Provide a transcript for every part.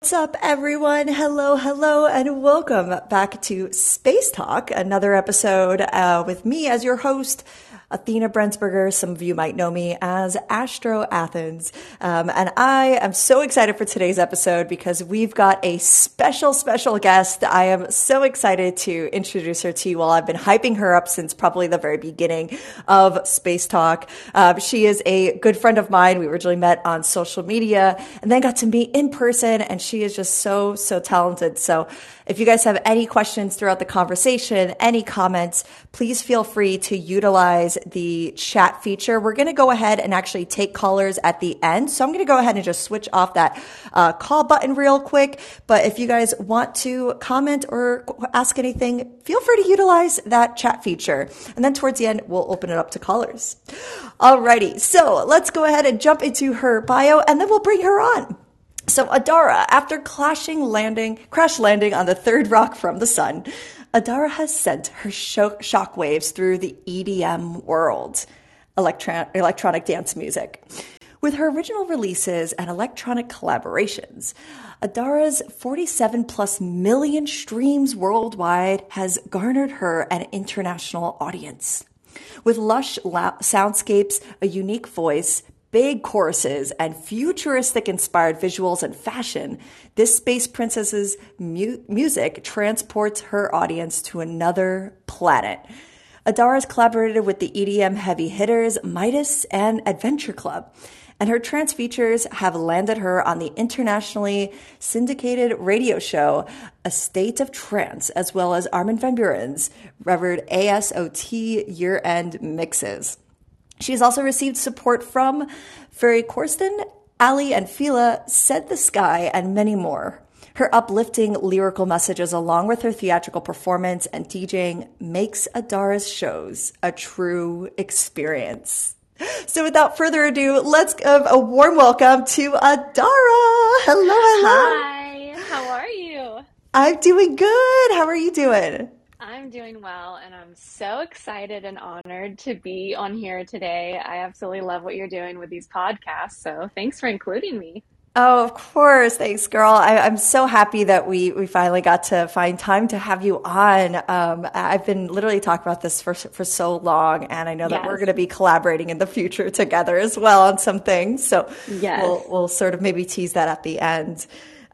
What's up, everyone? Hello, hello, and welcome back to Space Talk, another episode uh, with me as your host, Athena Brensberger. Some of you might know me as Astro Athens. Um, and I am so excited for today's episode because we've got a special, special guest. I am so excited to introduce her to you all. I've been hyping her up since probably the very beginning of Space Talk. Uh, she is a good friend of mine. We originally met on social media and then got to meet in person. And she is just so, so talented. So if you guys have any questions throughout the conversation, any comments, please feel free to utilize the chat feature. We're going to go ahead and actually take callers at the end. So I'm going to go ahead and just switch off that uh, call button real quick. But if you guys want to comment or ask anything, feel free to utilize that chat feature. And then towards the end, we'll open it up to callers. Alrighty. So let's go ahead and jump into her bio and then we'll bring her on. So Adara, after clashing landing, crash landing on the third rock from the sun, Adara has sent her shock waves through the EDM world, electron- electronic dance music. With her original releases and electronic collaborations, Adara's 47 plus million streams worldwide has garnered her an international audience. With lush la- soundscapes, a unique voice, big choruses, and futuristic inspired visuals and fashion, this Space Princess's mu- music transports her audience to another planet. Adara has collaborated with the EDM heavy hitters MitiS and Adventure Club, and her trance features have landed her on the internationally syndicated radio show A State of Trance, as well as Armin van Buuren's revered ASOT year end mixes. She has also received support from Ferry Corsten, Aly & Fila, Said the Sky, and many more. Her uplifting lyrical messages, along with her theatrical performance and DJing, makes Adara's shows a true experience. So, without further ado, let's give a warm welcome to Adara. Hello, hello. Hi, how are you? I'm doing good. How are you doing? I'm doing well, and I'm so excited and honored to be on here today. I absolutely love what you're doing with these podcasts, so thanks for including me. Oh, of course. Thanks, girl. I, am so happy that we, we finally got to find time to have you on. Um, I've been literally talking about this for, for so long, and I know that yes. we're going to be collaborating in the future together as well on some things. So yes. we'll, we'll sort of maybe tease that at the end.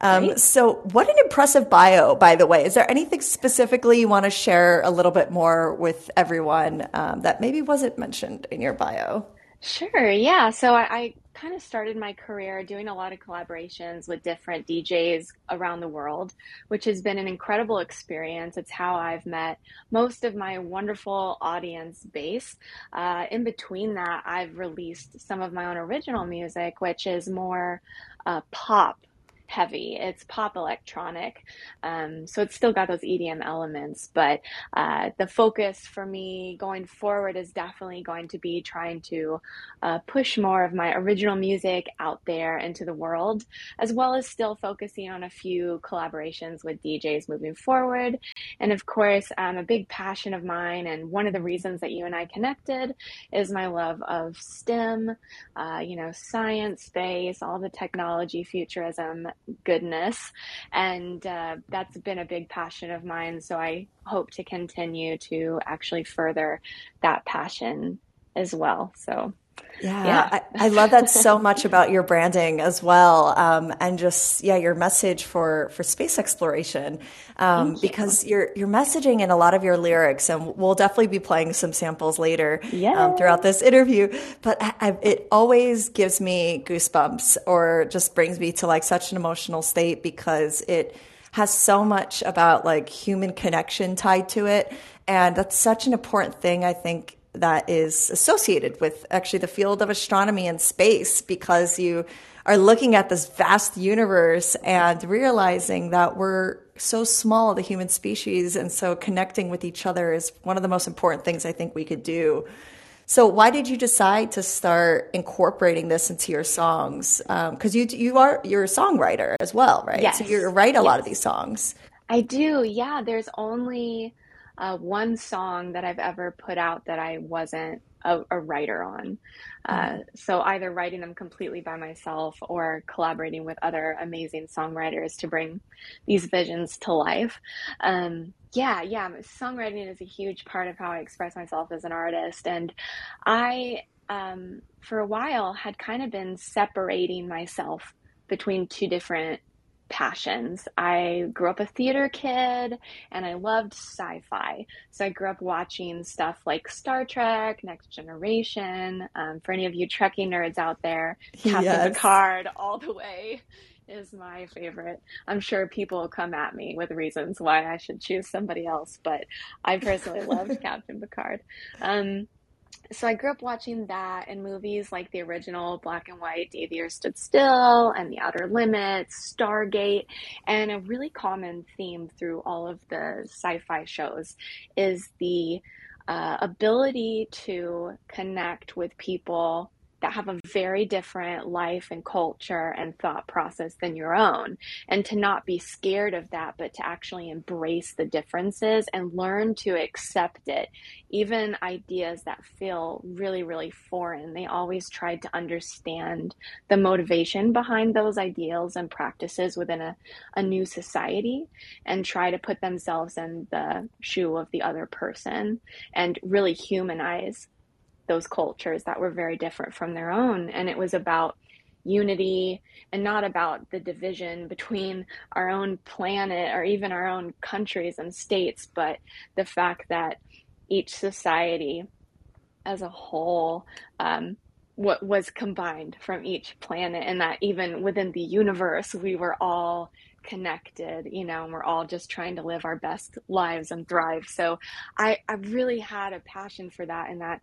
Um, So, what an impressive bio, by the way. Is there anything specifically you want to share a little bit more with everyone um, that maybe wasn't mentioned in your bio? Sure. Yeah. So, I, I kind of started my career doing a lot of collaborations with different DJs around the world, which has been an incredible experience. It's how I've met most of my wonderful audience base. Uh, in between that, I've released some of my own original music, which is more uh, pop heavy. It's pop electronic. Um, so it's still got those EDM elements, but uh, the focus for me going forward is definitely going to be trying to uh, push more of my original music out there into the world, as well as still focusing on a few collaborations with DJs moving forward. And of course, um, a big passion of mine, and one of the reasons that you and I connected is my love of STEM, uh, you know, science, space, all the technology, futurism, goodness. And uh, that's been a big passion of mine. So I hope to continue to actually further that passion as well. So. Yeah, yeah. I, I, love that so much about your branding as well, um, and just yeah, your message for for space exploration, um, because you're you're messaging in a lot of your lyrics, and we'll definitely be playing some samples later um, throughout this interview. But I, I, it always gives me goosebumps, or just brings me to like such an emotional state because it has so much about like human connection tied to it, and that's such an important thing. I think that is associated with actually the field of astronomy and space because you are looking at this vast universe and realizing that we're so small, the human species, and so connecting with each other is one of the most important things I think we could do. So, why did you decide to start incorporating this into your songs? Because um, you you are you're a songwriter as well, right? Yes. So you write a yes. lot of these songs. I do. Yeah. There's only uh, one song that I've ever put out that I wasn't a, a writer on. Uh, mm-hmm. so either writing them completely by myself or collaborating with other amazing songwriters to bring these visions to life. Um, yeah, yeah, songwriting is a huge part of how I express myself as an artist, and I, um, for a while, had kind of been separating myself between two different passions. I grew up a theater kid and I loved sci fi. So I grew up watching stuff like Star Trek, Next Generation. Um, for any of you Trekkie nerds out there, Captain yes. Picard all the way is my favorite. I'm sure people will come at me with reasons why I should choose somebody else, but I personally loved Captain Picard. Um, so I grew up watching that and movies like the original black and white Earth Stood Still and The Outer Limits, Stargate, and a really common theme through all of the sci-fi shows is the uh, ability to connect with people that have a very different life and culture and thought process than your own. And to not be scared of that, but to actually embrace the differences and learn to accept it. Even ideas that feel really, really foreign, they always tried to understand the motivation behind those ideals and practices within a, a new society and try to put themselves in the shoe of the other person and really humanize those cultures that were very different from their own. And it was about unity and not about the division between our own planet or even our own countries and states, but the fact that each society as a whole um, what was combined from each planet and that even within the universe we were all connected you know and we're all just trying to live our best lives and thrive so i i really had a passion for that and that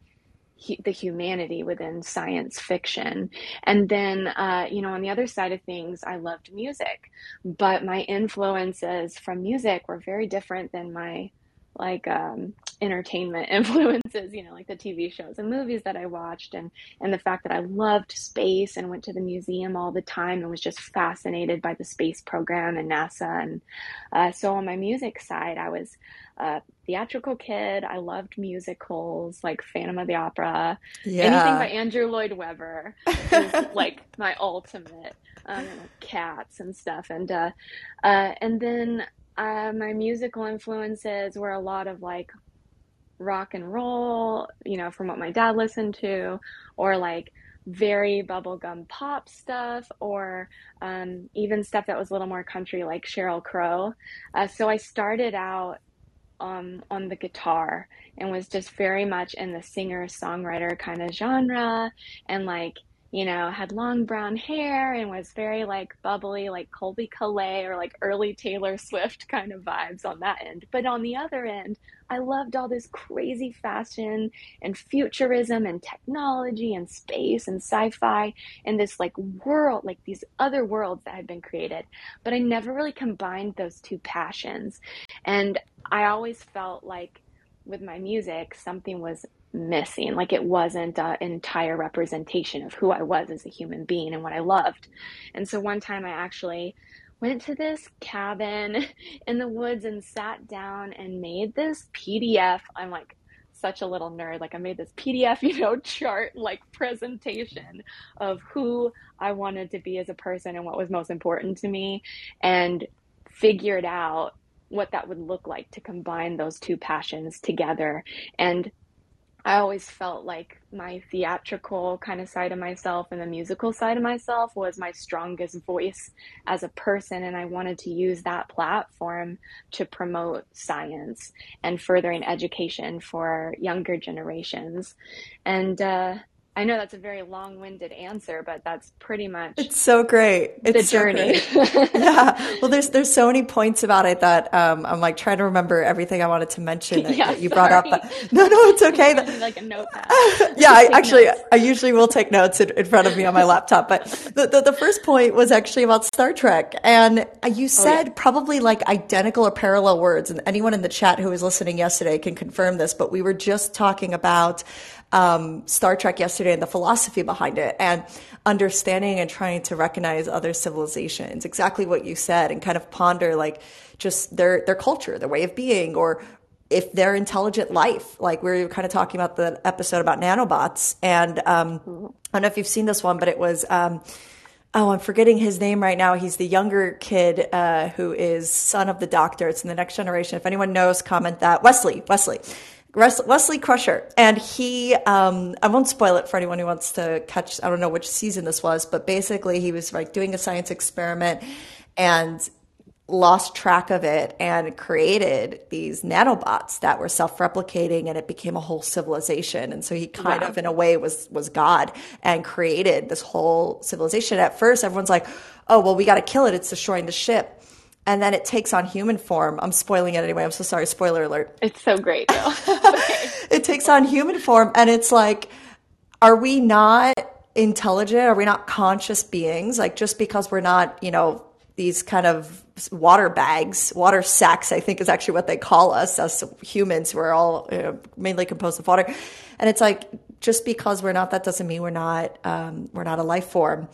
the humanity within science fiction. And then, uh, you know, on the other side of things, I loved music, but my influences from music were very different than my like um, entertainment influences, you know, like the TV shows and movies that I watched, and and the fact that I loved space and went to the museum all the time and was just fascinated by the space program and NASA. And uh, so on my music side, I was a theatrical kid. I loved musicals like Phantom of the Opera, yeah. anything by Andrew Lloyd Webber like my ultimate. Um, cats and stuff, and uh, uh, and then uh, my musical influences were a lot of like rock and roll, you know, from what my dad listened to, or like very bubblegum pop stuff, or um, even stuff that was a little more country, like Sheryl Crow. Uh, so I started out um, on the guitar and was just very much in the singer songwriter kind of genre and like you know, had long brown hair and was very like bubbly, like Colbie Caillat or like early Taylor Swift kind of vibes on that end. But on the other end, I loved all this crazy fashion and futurism and technology and space and sci fi and this like world, like these other worlds that had been created. But I never really combined those two passions. And I always felt like with my music, something was missing. Like it wasn't an entire representation of who I was as a human being and what I loved. And so one time I actually went to this cabin in the woods and sat down and made this PDF. I'm like such a little nerd. Like I made this PDF, you know, chart like presentation of who I wanted to be as a person and what was most important to me and figured out what that would look like to combine those two passions together and I always felt like my theatrical kind of side of myself and the musical side of myself was my strongest voice as a person. And I wanted to use that platform to promote science and furthering education for younger generations. And, uh, I know that's a very long-winded answer, but that's pretty much it's so great. It's the journey. So yeah. Well, there's there's so many points about it that um, I'm like trying to remember everything I wanted to mention that, yeah, that you brought up. But, no, no, it's okay. like a notepad. yeah, I, actually, notes. I usually will take notes in, in, front of me on my laptop. But the, the, the first point was actually about Star Trek, and you said oh, yeah. probably like identical or parallel words. And anyone in the chat who was listening yesterday can confirm this. But we were just talking about um, Star Trek yesterday and the philosophy behind it and understanding and trying to recognize other civilizations. Exactly what you said and kind of ponder like just their their culture, their way of being, or if they're intelligent life. Like we were kind of talking about the episode about nanobots, and um, I don't know if you've seen this one, but it was. Um, oh, I'm forgetting his name right now. He's the younger kid uh, who is son of the doctor. It's in the next generation. If anyone knows, comment that. Wesley, Wesley. Wesley Crusher, and he, um, I won't spoil it for anyone who wants to catch, I don't know which season this was, but basically he was like doing a science experiment and lost track of it and created these nanobots that were self-replicating and it became a whole civilization. And so he kind wow. of in a way was was god and created this whole civilization. At first everyone's like oh well we got to kill it. It's destroying the ship and then it takes on human form. I'm spoiling it anyway. I'm so sorry. Spoiler alert. It's so great though. It takes on human form and it's like are we not intelligent? Are we not conscious beings? Like just because we're not you know these kind of water bags, water sacks, I think is actually what they call us, us humans. We're all you know, mainly composed of water. And it's like, just because we're not, that doesn't mean we're not, um, we're not a life form.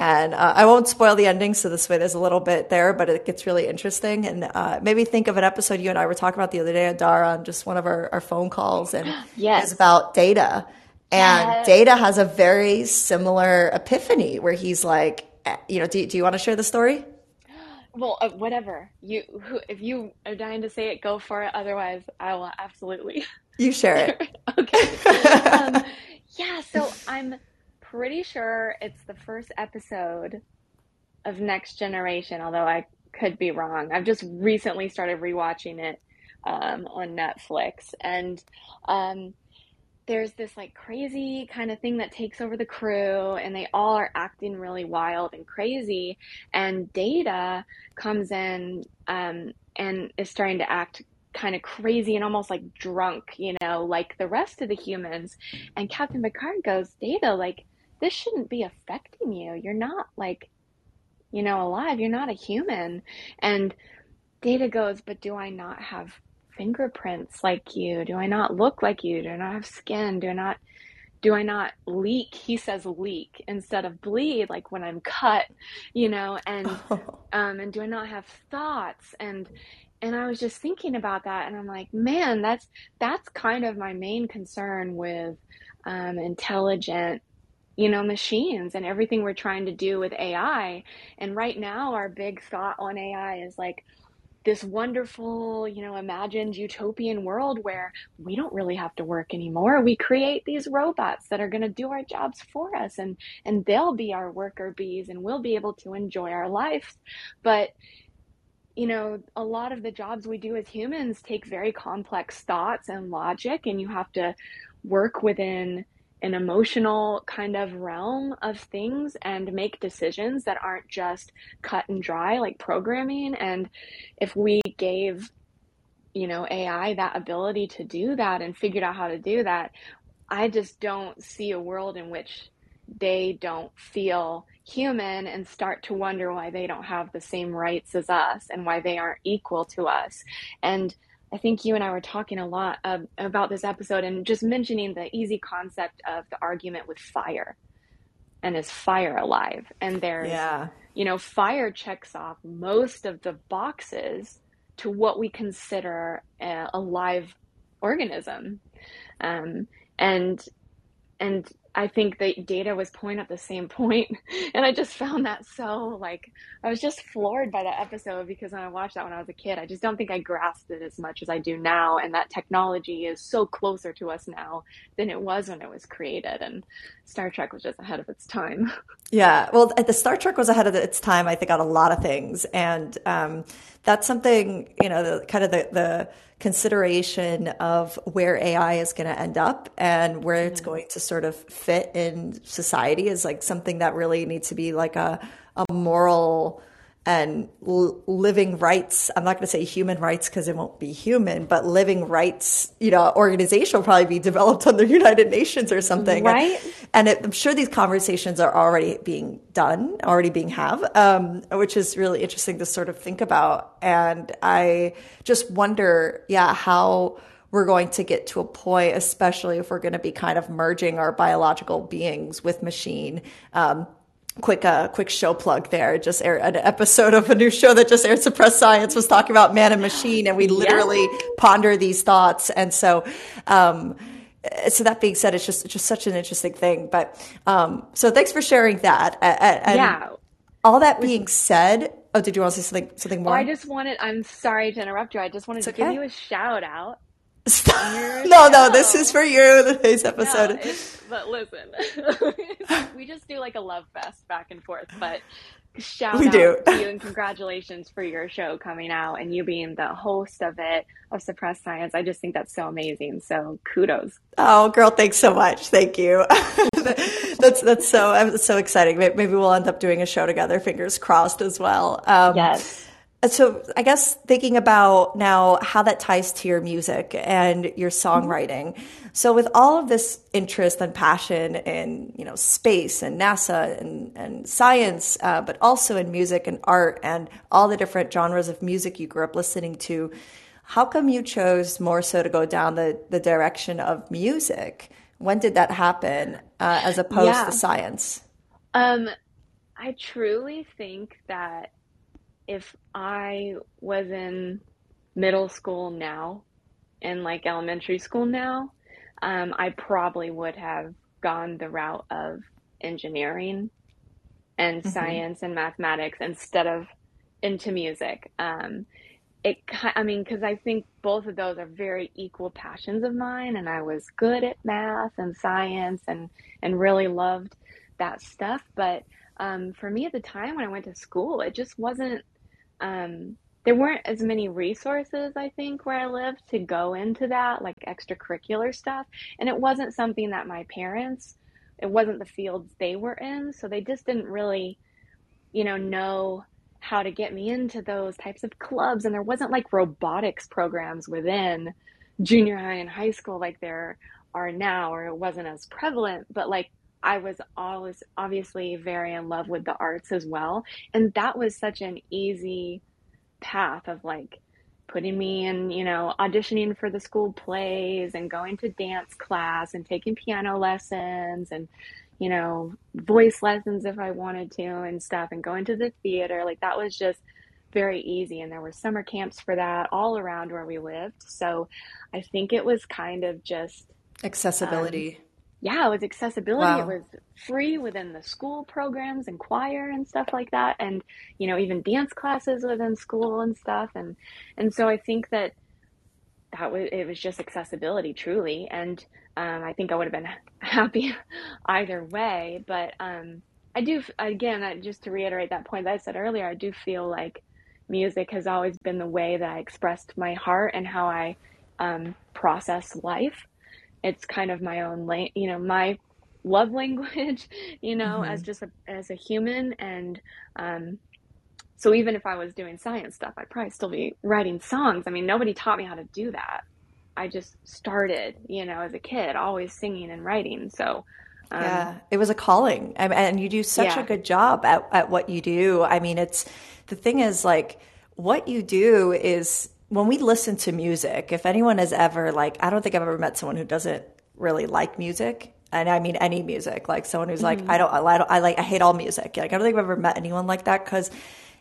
And uh, I won't spoil the ending, so this way there's a little bit there, but it gets really interesting. And uh, maybe think of an episode you and I were talking about the other day, Dara, on just one of our, our phone calls, and yes. it's about Data. And yes. Data has a very similar epiphany where he's like, you know, do, do you want to share the story? Well, uh, whatever you, who, if you are dying to say it, go for it. Otherwise, I will absolutely. You share it. okay. Um, yeah. So I'm pretty sure it's the first episode of Next Generation, although I could be wrong. I've just recently started rewatching it um, on Netflix, and um, there's this like crazy kind of thing that takes over the crew and they all are acting really wild and crazy. And Data comes in um, and is starting to act kind of crazy and almost like drunk you know like the rest of the humans. And captain Picard goes Data like this shouldn't be affecting you you're not like you know alive you're not a human and Data goes but do i not have fingerprints like you? Do I not look like you? Do I not have skin? Do I not do I not leak? He says leak instead of bleed, like when I'm cut, you know, and um and do I not have thoughts? And and I was just thinking about that and I'm like, man, that's that's kind of my main concern with um intelligent you know machines and everything we're trying to do with AI. And right now our big thought on AI is like this wonderful, you know, imagined utopian world where we don't really have to work anymore. We create these robots that are going to do our jobs for us and and they'll be our worker bees and we'll be able to enjoy our lives. But you know, a lot of the jobs we do as humans take very complex thoughts and logic and you have to work within an emotional kind of realm of things and make decisions that aren't just cut and dry like programming. And if we gave you know AI that ability to do that and figured out how to do that I just don't see a world in which they don't feel human and start to wonder why they don't have the same rights as us and why they aren't equal to us. And I think you and I were talking a lot uh, about this episode and just mentioning the easy concept of the argument with fire and is fire alive? And there's, yeah. you know, fire checks off most of the boxes to what we consider a, a live organism. Um, and and I think the data was point at the same point, and I just found that so like I was just floored by that episode because when I watched that when I was a kid, I just don't think I grasped it as much as I do now, and that technology is so closer to us now than it was when it was created, and Star Trek was just ahead of its time. Yeah, well, the Star Trek was ahead of its time, I think, on a lot of things, and um, that's something you know, the, kind of the the consideration of where AI is going to end up and where it's mm-hmm. going to sort of fit in society is like something that really needs to be like a, a moral and l- living rights. I'm not going to say human rights because it won't be human, but living rights, you know, organization will probably be developed under the United Nations or something. Right. And, and it, I'm sure these conversations are already being done, already being have, um, which is really interesting to sort of think about. And I just wonder, yeah, how we're going to get to a point, especially if we're going to be kind of merging our biological beings with machine. Um, quick uh quick show plug there. Just aired an episode of a new show that just aired. Suppressed science was talking about man and machine and we literally yeah. ponder these thoughts. And so um so that being said it's just it's just such an interesting thing. But um so thanks for sharing that. And yeah. all that being said oh did you want to say something something more? Oh, i just wanted i'm sorry to interrupt you. I just wanted it's to okay. give you a shout out no, no, this is for you, today's episode. No, but listen, we just do like a love fest back and forth. But shout we out do. to you and congratulations for your show coming out and you being the host of it of Suppressed Science. I just think that's so amazing. So kudos. Oh, girl, thanks so much. Thank you. that's that's so so exciting. Maybe we'll end up doing a show together. Fingers crossed as well. Um, yes. So I guess thinking about now how that ties to your music and your songwriting. So with all of this interest and passion in you know space and NASA and and science, uh, but also in music and art and all the different genres of music you grew up listening to, how come you chose more so to go down the the direction of music? When did that happen, uh, as opposed yeah. to science? Um, I truly think that if I was in middle school now and like elementary school now, um, I probably would have gone the route of engineering and mm-hmm. science and mathematics instead of into music. Um, it, I mean, because I think both of those are very equal passions of mine, and I was good at math and science and and really loved that stuff. But um, for me at the time when I went to school, it just wasn't um, there weren't as many resources, I think, where I lived to go into that, like extracurricular stuff. And it wasn't something that my parents, it wasn't the fields they were in. So they just didn't really, you know, know how to get me into those types of clubs. And there wasn't like robotics programs within junior high and high school like there are now, or it wasn't as prevalent. But like I was always obviously very in love with the arts as well. And that was such an easy path of like putting me in, you know, auditioning for the school plays and going to dance class and taking piano lessons and, you know, voice lessons if I wanted to and stuff and going to the theater. Like that was just very easy. And there were summer camps for that all around where we lived. So I think it was kind of just accessibility. Um, yeah, it was accessibility. Wow. It was free within the school programs and choir and stuff like that, and you know even dance classes within school and stuff. And and so I think that that was it was just accessibility truly, and um, I think I would have been happy either way. But um, I do again, just to reiterate that point that I said earlier, I do feel like music has always been the way that I expressed my heart and how I um, process life it's kind of my own you know my love language you know mm-hmm. as just a, as a human. And um so even if i was doing science stuff i'd probably still be writing songs. I mean nobody taught me how to do that. I just started you know as a kid always singing and writing. So um, yeah it was a calling. And you do such yeah. a good job at, at what you do. I mean it's the thing is like what you do is when we listen to music, if anyone has ever like, I don't think I've ever met someone who doesn't really like music. And I mean any music, like someone who's mm-hmm. like, I don't, I don't, I like, I hate all music. Like, I don't think I've ever met anyone like that because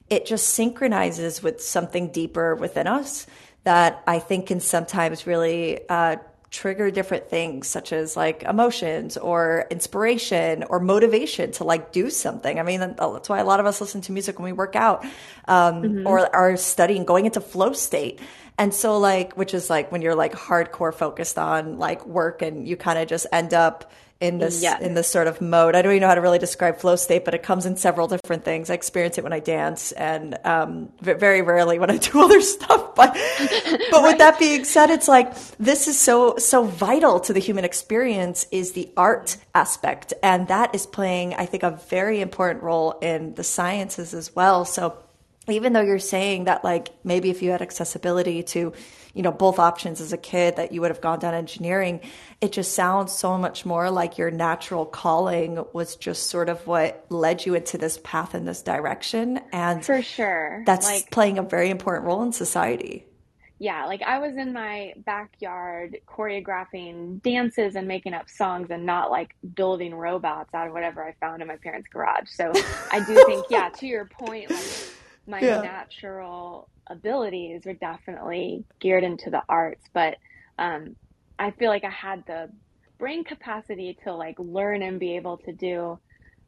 it just synchronizes with something deeper within us that I think can sometimes really uh, trigger different things such as like emotions or inspiration or motivation to like do something. I mean, that's why a lot of us listen to music when we work out um, mm-hmm. or are studying, going into flow state. And so like, which is like when you're like hardcore focused on like work and you kind of just end up in this yes. in this sort of mode. I don't even know how to really describe flow state, but it comes in several different things. I experience it when I dance, and um, very rarely when I do other stuff. But but right. with that being said, it's like this is so so vital to the human experience is the art aspect, and that is playing, I think, a very important role in the sciences as well. So even though you're saying that like maybe if you had accessibility to you know both options as a kid that you would have gone down engineering it just sounds so much more like your natural calling was just sort of what led you into this path in this direction. And for sure. that's like, playing a very important role in society. Yeah, like I was in my backyard choreographing dances and making up songs and not like building robots out of whatever I found in my parents' garage. So I do think, yeah, to your point, like my yeah. natural abilities were definitely geared into the arts, but um, I feel like I had the brain capacity to like learn and be able to do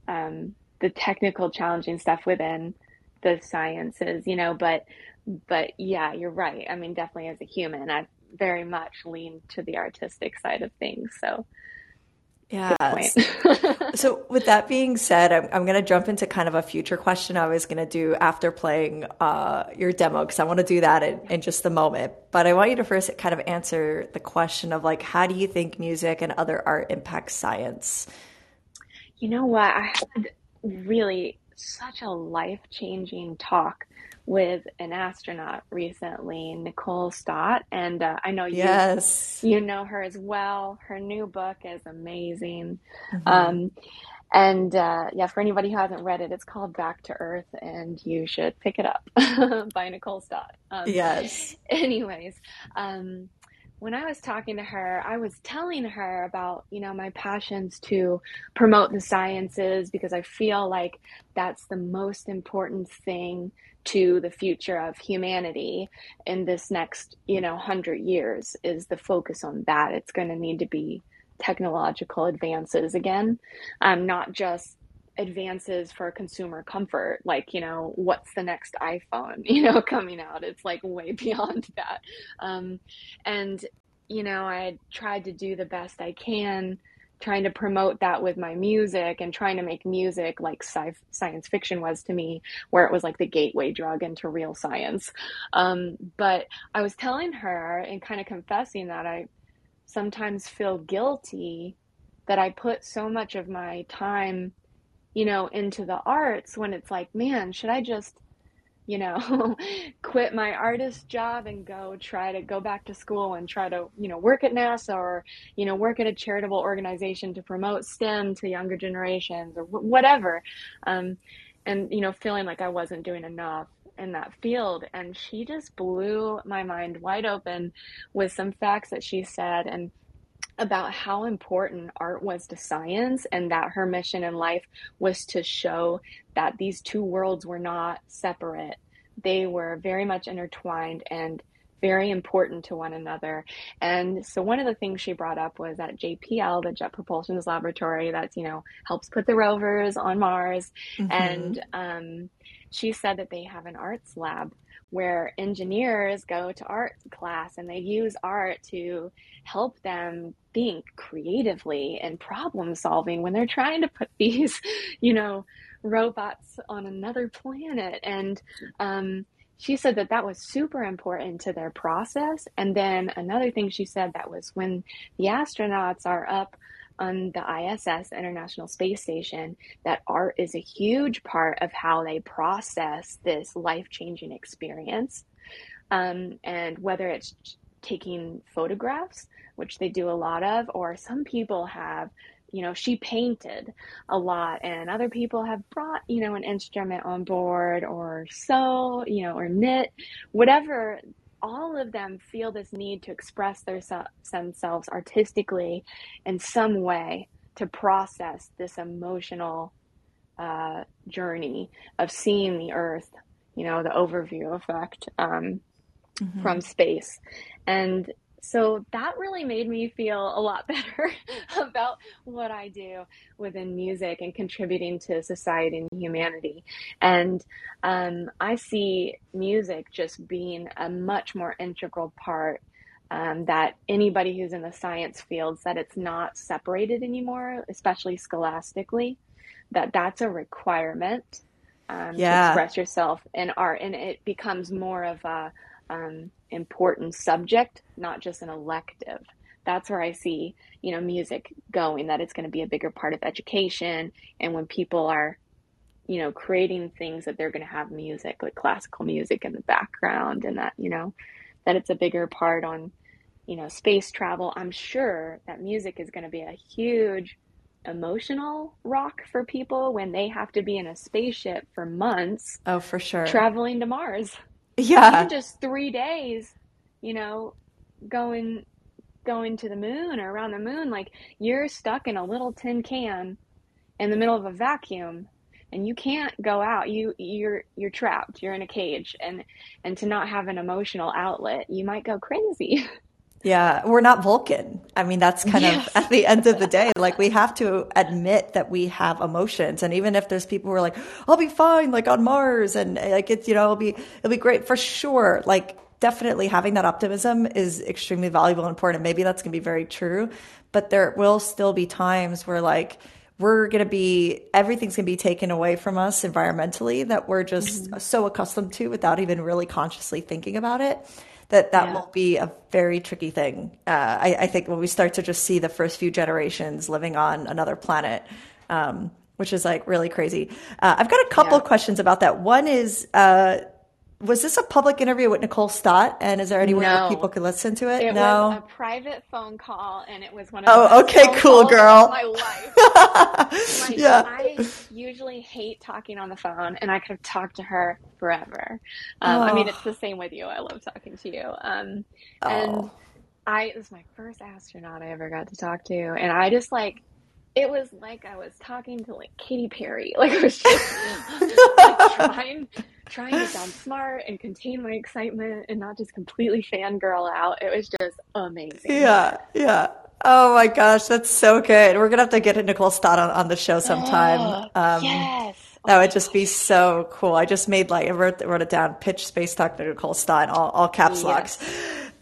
um, the technical challenging stuff within the sciences, you know, but but yeah, you're right. I mean, definitely as a human, I've very much leaned to the artistic side of things. So yeah. so with that being said, I'm, I'm going to jump into kind of a future question I was going to do after playing uh, your demo because I want to do that in, in just a moment. But I want you to first kind of answer the question of like, how do you think music and other art impacts science? You know what? I had really such a life changing talk with an astronaut recently, Nicole Stott, and uh, I know you yes. you know her as well. Her new book is amazing. Mm-hmm. Um, and uh, yeah, for anybody who hasn't read it, it's called Back to Earth, and you should pick it up by Nicole Stott. Um, yes. Anyways, um, when I was talking to her, I was telling her about, you know, my passions to promote the sciences because I feel like that's the most important thing to the future of humanity in this next, you know, 100 years is the focus on that. It's going to need to be technological advances again, um, not just advances for consumer comfort like you know what's the next iphone you know coming out it's like way beyond that um, and you know i tried to do the best i can trying to promote that with my music and trying to make music like sci- science fiction was to me, where it was like the gateway drug into real science. Um, but I was telling her and kind of confessing that I sometimes feel guilty that I put so much of my time, you know, into the arts when it's like, man, should I just you know, quit my artist job and go try to go back to school and try to, you know, work at NASA or, you know, work at a charitable organization to promote STEM to younger generations or whatever. Um, and, you know, feeling like I wasn't doing enough in that field. And she just blew my mind wide open with some facts that she said. And about how important art was to science and that her mission in life was to show that these two worlds were not separate. They were very much intertwined and very important to one another. And so one of the things she brought up was at JPL, the Jet Propulsion's laboratory that, you know, helps put the rovers on Mars. Mm-hmm. And um, she said that they have an arts lab where engineers go to art class and they use art to help them think creatively and problem solving when they're trying to put these, you know, robots on another planet. And um, she said that that was super important to their process. And then another thing she said that was when the astronauts are up on the ISS, International Space Station, that art is a huge part of how they process this life changing experience. Um, and whether it's taking photographs, which they do a lot of, or some people have, you know, she painted a lot, and other people have brought, you know, an instrument on board or sew, you know, or knit, whatever. All of them feel this need to express their, themselves artistically in some way to process this emotional uh, journey of seeing the earth, you know, the overview effect um, mm-hmm. from space. And so that really made me feel a lot better about what I do within music and contributing to society and humanity. And um, I see music just being a much more integral part. Um, that anybody who's in the science fields that it's not separated anymore, especially scholastically, that that's a requirement um, yeah. to express yourself in art, and it becomes more of a um, important subject, not just an elective. That's where I see, you know, music going, that it's going to be a bigger part of education. And when people are, you know, creating things that they're going to have music, like classical music in the background, and that, you know, that it's a bigger part on, you know, space travel. I'm sure that music is going to be a huge emotional rock for people when they have to be in a spaceship for months. Oh, for sure. Traveling to Mars. Yeah. Even just three days you know, going going to the moon or around the moon like you're stuck in a little tin can in the middle of a vacuum and you can't go out. You you're you're trapped. You're in a cage. And and to not have an emotional outlet you might go crazy yeah we're not vulcan. I mean that's kind yes. of at the end of the day. Like we have to admit that we have emotions. And even if there's people who are like i'll be fine like on mars and like it's you know it'll be it'll be great for sure. Like definitely having that optimism is extremely valuable and important. Maybe that's going to be very true but there will still be times where like we're going to be everything's going to be taken away from us environmentally that we're just mm-hmm. so accustomed to without even really consciously thinking about it that that yeah. will be a very tricky thing uh, I, I, think when we start to just see the first few generations living on another planet um, which is like really crazy uh, i've got a couple yeah. of questions about that one is uh, was this a public interview with Nicole Stott? And is there any way no. people could listen to it? It no. was a private phone call, and it was one of oh, okay, cool, girl. my life. like, yeah. I usually hate talking on the phone, and I could have talked to her forever. Um, oh. I mean, oh. it's the same with you. I love talking to you. Um, and oh. I this is my first astronaut I ever got to talk to, and I just like it was like I was talking to like Katy Perry. Like I was just like, trying trying to sound smart and contain my excitement and not just completely fangirl out. It was just amazing. Yeah, yeah. Oh my gosh, that's so good. We're gonna have to get Nicole Stott on, on the show sometime. Oh, um, yes. That would just be so cool. I just made like I wrote, wrote it down. Pitch Space Talk to Nicole Stott, all, all caps locks.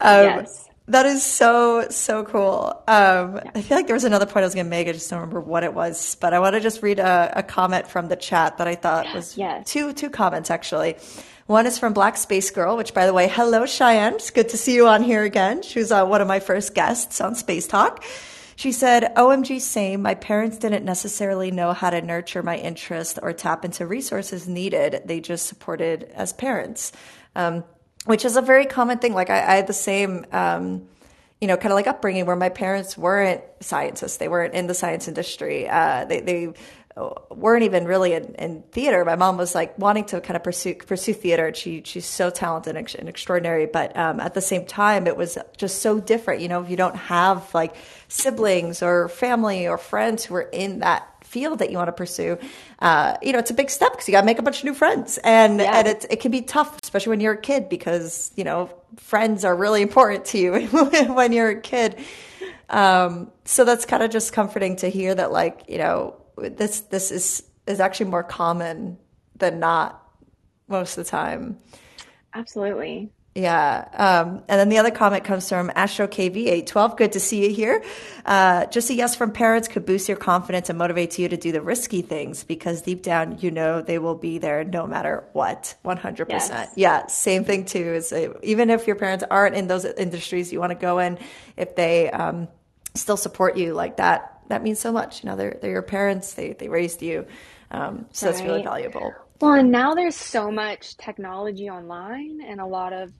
Um, yes. That is so so cool. Um, yeah. I feel like there was another point I was going to make. I just don't remember what it was, but I want to just read a, a comment from the chat that I thought was yes. two two comments actually. One is from Black Space Girl, which, by the way, hello Cheyenne. It's good to see you on here again. She was uh, one of my first guests on Space Talk. She said, OMG, same. My parents didn't necessarily know how to nurture my interest or tap into resources needed. They just supported as parents. Um, which is a very common thing. Like I, I had the same, um, you know, kind of like upbringing where my parents weren't scientists. They weren't in the science industry. Uh, they, they weren't even really in, in, theater. My mom was like wanting to kind of pursue pursue theater. She she's so talented and, and extraordinary, but um, at the same time, it was just so different. You know, if you don't have like siblings or family or friends who are in that field that you want to pursue, uh, you know, it's a big step because you got to make a bunch of new friends, and yeah. and it it can be tough, especially when you're a kid, because you know friends are really important to you when you're a kid. Um, so that's kind of just comforting to hear that, like you know, this this is is actually more common than not most of the time. Absolutely. Yeah. Um, and then the other comment comes from Astro KV812. Good to see you here. Uh, just a yes from parents could boost your confidence and motivates you to do the risky things because deep down, you know, they will be there no matter what. 100%. Yes. Yeah. Same thing too is uh, even if your parents aren't in those industries you want to go in, if they, um, still support you like that, that means so much. You know, they're, they're your parents. They, they raised you. Um, so right. that's really valuable. Well, and now there's so much technology online, and a lot of,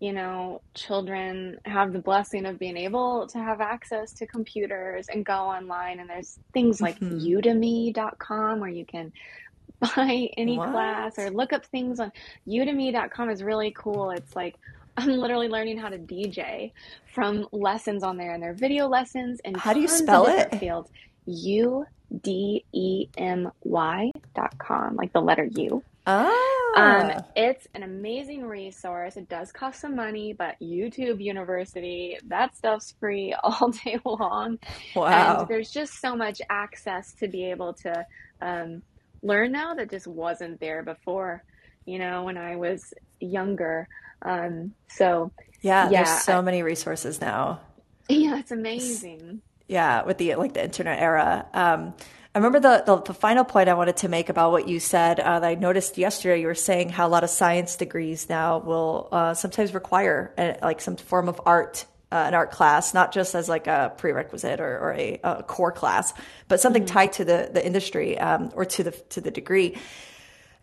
you know, children have the blessing of being able to have access to computers and go online. And there's things like mm-hmm. udemy.com where you can buy any what? class or look up things on udemy.com is really cool. It's like, I'm literally learning how to DJ from lessons on there, and their video lessons and how do you spell it? Fields. U D E M Y dot com, like the letter U. Oh. Um, it's an amazing resource. It does cost some money, but YouTube University, that stuff's free all day long. Wow. And there's just so much access to be able to um, learn now that just wasn't there before, you know, when I was younger. Um, so, yeah, yeah there's so I, many resources now. Yeah, it's amazing yeah, with the like the internet era. Um, I remember the, the, the final point I wanted to make about what you said. Uh, that I noticed yesterday. You were saying how a lot of science degrees now will uh, sometimes require a, uh, like some form of art uh, an art class, not just as like a prerequisite or, or a, a, core class, but something mm-hmm. tied to the the industry um, or to the to the degree.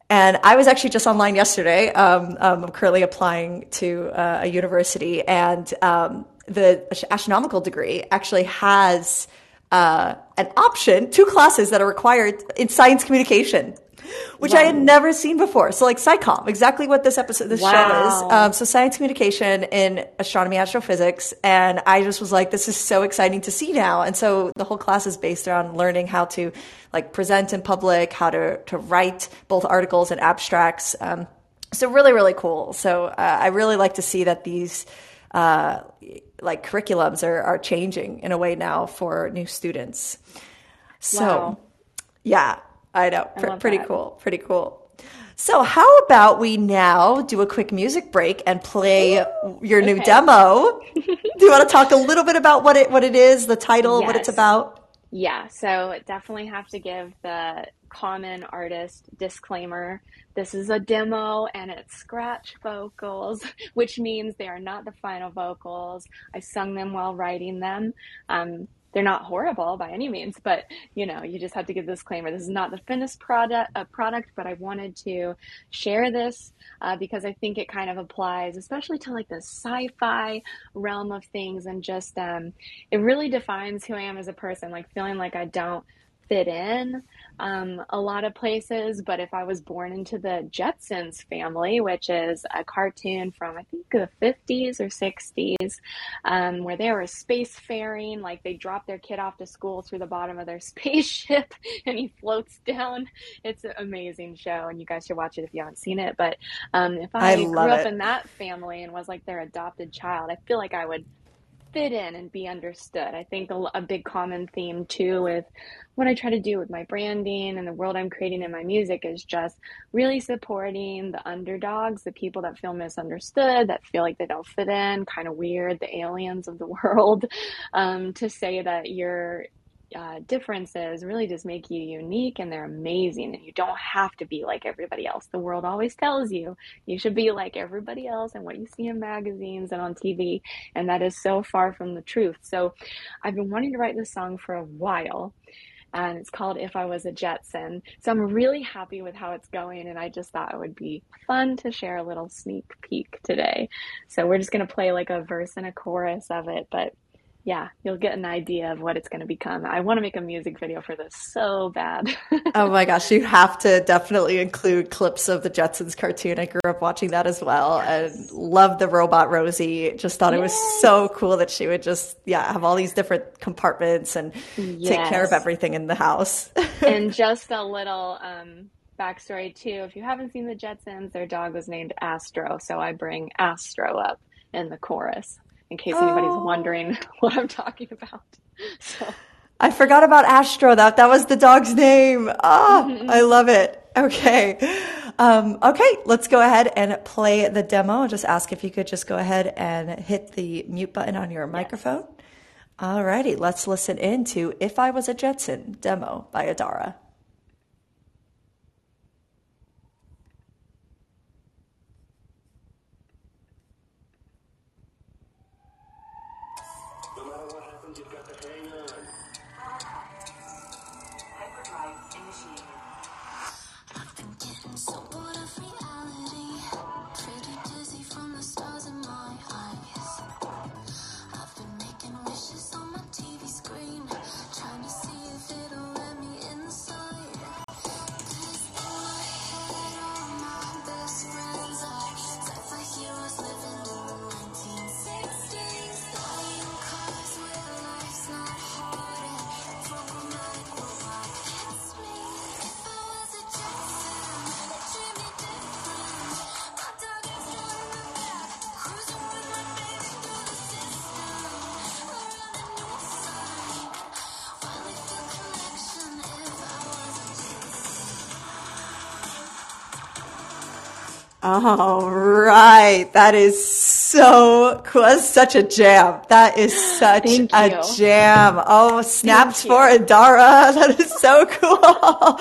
And I was actually just online yesterday. Um, um, I'm currently applying to uh, a university, and um, the astronomical degree actually has uh, an option, two classes that are required in science communication which wow. I had never seen before. So like SciComm, exactly what this episode, this wow. show is. Um, so science communication in astronomy, astrophysics. And I just was like, this is so exciting to see now. And so the whole class is based around learning how to like present in public, how to, to write both articles and abstracts. Um, so really, really cool. So uh, I really like to see that these, uh, like curriculums are, are changing in a way now for new students. So wow. yeah, I know. I pretty that. cool. Pretty cool. So, how about we now do a quick music break and play Ooh, your new okay. demo? do you want to talk a little bit about what it what it is, the title, yes. what it's about? Yeah, so definitely have to give the common artist disclaimer. This is a demo and it's scratch vocals, which means they are not the final vocals. I sung them while writing them. Um, they're not horrible by any means, but you know, you just have to give this disclaimer. This is not the finished product, uh, product, but I wanted to share this uh, because I think it kind of applies, especially to like the sci-fi realm of things, and just um, it really defines who I am as a person. Like feeling like I don't fit in um, a lot of places. But if I was born into the Jetsons family, which is a cartoon from I think the 50s or 60s, um, where they were spacefaring, like they drop their kid off to school through the bottom of their spaceship and he floats down. It's an amazing show, and you guys should watch it if you haven't seen it. But um, if I, I grew up it. in that family and was like their adopted child, I feel like I would fit in and be understood. I think a, a, big common theme too with what I try to do with my branding and the world I'm creating in my music is just really supporting the underdogs, the people that feel misunderstood, that feel like they don't fit in, kind of weird, the aliens of the world, um, to say that you're uh, differences really just make you unique and they're amazing and you don't have to be like everybody else the world always tells you you should be like everybody else and what you see in magazines and on tv and that is so far from the truth so i've been wanting to write this song for a while and it's called If I Was a Jetson. So I'm really happy with how it's going, and I just thought it would be fun to share a little sneak peek today. So we're just going to play like a verse and a chorus of it, but yeah, you'll get an idea of what it's going to become. I want to make a music video for this so bad. oh my gosh, you have to definitely include clips of the Jetsons cartoon. I grew up watching that as well yes. and loved the robot Rosie. Just thought Yay. it was so cool that she would just, yeah, have all these different compartments and yes. take care of everything in the house. and just a little um, backstory too. If you haven't seen the Jetsons, their dog was named Astro. So I bring Astro up in the chorus in case anybody's oh. wondering what I'm talking about. So I forgot about Astro. That that was the dog's name. Oh, mm-hmm. I love it. Okay. Um, okay, let's go ahead and play the demo. Just ask if you could just go ahead and hit the mute button on your microphone. Yes. Alrighty, let's listen in to If I Was a Jetson demo by Adara. All right. That is so cool. That's such a jam. That is such a jam. Oh, snaps for Adara. That is so cool.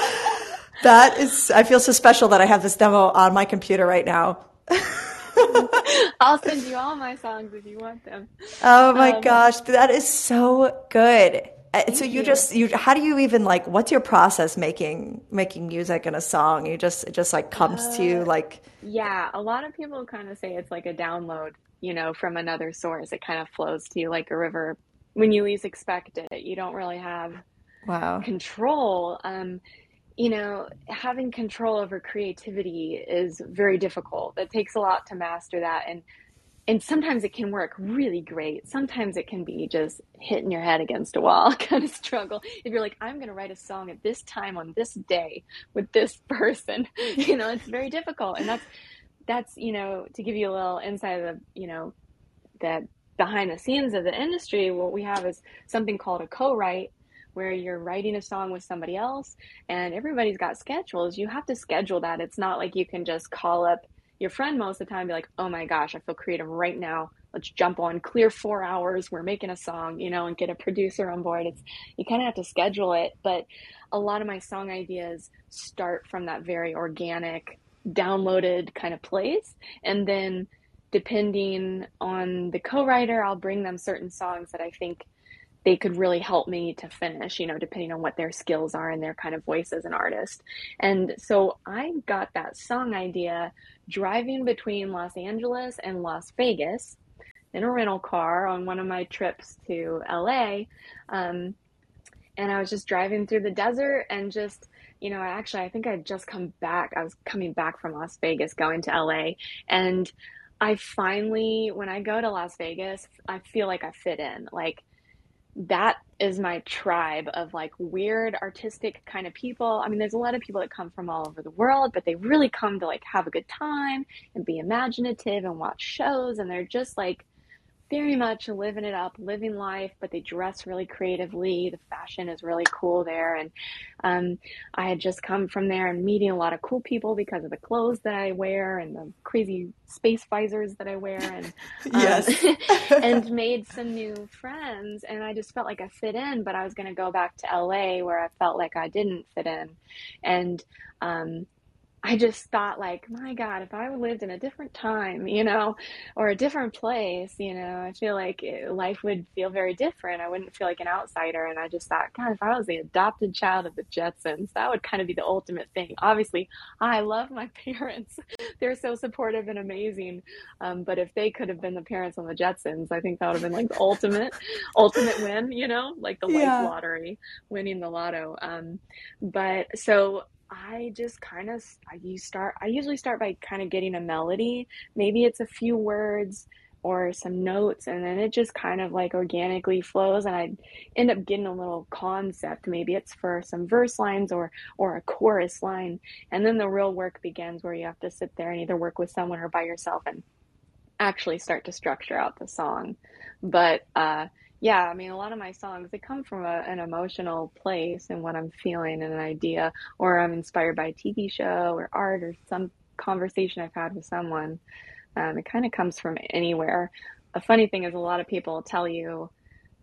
that is, I feel so special that I have this demo on my computer right now. I'll send you all my songs if you want them. Oh my um, gosh. That is so good. Uh, so you, you, just you how do you even like what's your process making making music and a song you just it just like comes uh, to you uh, like yeah a lot of people kind of say it's like a download you know from another source it kind of flows to you like a river when you least expect it. You don't really have wow control. Um, you know, having control over creativity is very difficult. It takes a lot to master that, and and sometimes it can work really great. Sometimes it can be just hitting your head against a wall kind of struggle. If you're like, I'm going to write a song at this time on this day with this person, you know, it's very difficult. And that's, that's, you know, to give you a little insight of the, you know, that behind the scenes of the industry, what we have is something called a co-write where you're writing a song with somebody else and everybody's got schedules. You have to schedule that. It's not like you can just call up your friend most of the time be like, oh my gosh, I feel creative right now. Let's jump on, clear four hours. We're making a song, you know, and get a producer on board. It's you kind of have to schedule it, but a lot of my song ideas start from that very organic, downloaded kind of place, and then depending on the co-writer, I'll bring them certain songs that I think they could really help me to finish, you know, depending on what their skills are and their kind of voice as an artist. And so I got that song idea driving between Los Angeles and Las Vegas in a rental car on one of my trips to LA. Um, and I was just driving through the desert and just, you know, actually, I think I'd just come back. I was coming back from Las Vegas going to LA. And I finally, when I go to Las Vegas, I feel like I fit in. Like, that is my tribe of like weird artistic kind of people. I mean, there's a lot of people that come from all over the world, but they really come to like have a good time and be imaginative and watch shows and they're just like very much living it up, living life, but they dress really creatively. The fashion is really cool there. And um, I had just come from there and meeting a lot of cool people because of the clothes that I wear and the crazy space visors that I wear and um, yes. and made some new friends. And I just felt like I fit in, but I was going to go back to LA where I felt like I didn't fit in. And um, I just thought like, my God, if I lived in a different time, you know, or a different place, you know, I feel like it, life would feel very different. I wouldn't feel like an outsider. And I just thought, God, if I was the adopted child of the Jetsons, that would kind of be the ultimate thing. Obviously, I love my parents. They're so supportive and amazing. Um, but if they could have been the parents on the Jetsons, I think that would have been like the ultimate, ultimate win, you know, like the yeah. life lottery, winning the lotto. Um, but so I just kind of you start I usually start by kind of getting a melody. Maybe it's a few words or some notes and then it just kind of like organically flows and I end up getting a little concept. Maybe it's for some verse lines or or a chorus line. And then the real work begins where you have to sit there and either work with someone or by yourself and actually start to structure out the song. But uh yeah, I mean, a lot of my songs, they come from a, an emotional place and what I'm feeling and an idea, or I'm inspired by a TV show or art or some conversation I've had with someone. Um, it kind of comes from anywhere. A funny thing is, a lot of people tell you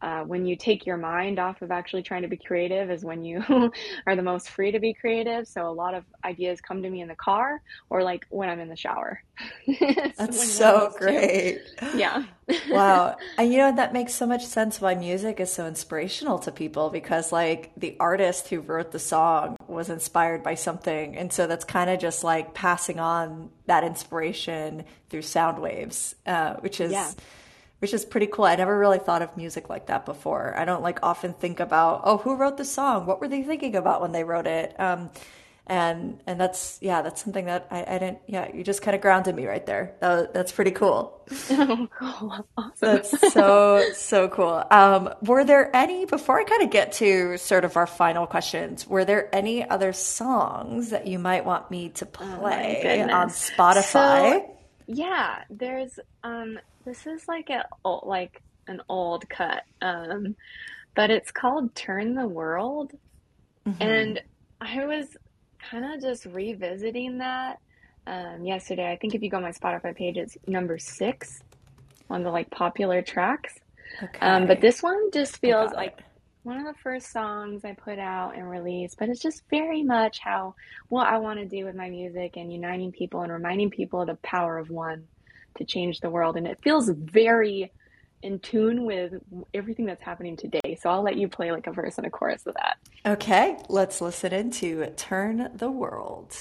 uh, when you take your mind off of actually trying to be creative is when you are the most free to be creative. So a lot of ideas come to me in the car or like when I'm in the shower. That's so great. Yeah. wow. And you know, that makes so much sense why music is so inspirational to people because like the artist who wrote the song was inspired by something. And so that's kind of just like passing on that inspiration through sound waves, uh, which is. Yeah which is pretty cool. I never really thought of music like that before. I don't like often think about, oh, who wrote the song? What were they thinking about when they wrote it? Um, and and that's yeah, that's something that I, I didn't. Yeah, you just kind of grounded me right there. That, that's pretty cool. Oh, cool. Awesome. That's so so cool. Um, were there any before I kind of get to sort of our final questions? Were there any other songs that you might want me to oh, play oh on Spotify? So, yeah, there's um this is like a like an old cut, um, but it's called "Turn the World," mm-hmm. and I was kind of just revisiting that um, yesterday. I think if you go on my Spotify page, it's number six on the like popular tracks. Okay. Um, but this one just feels like it. one of the first songs I put out and released, but it's just very much how what I want to do with my music and uniting people and reminding people of the power of one to change the world. And it feels very in tune with everything that's happening today. So I'll let you play like a verse and a chorus of that. Okay, let's listen into Turn the World.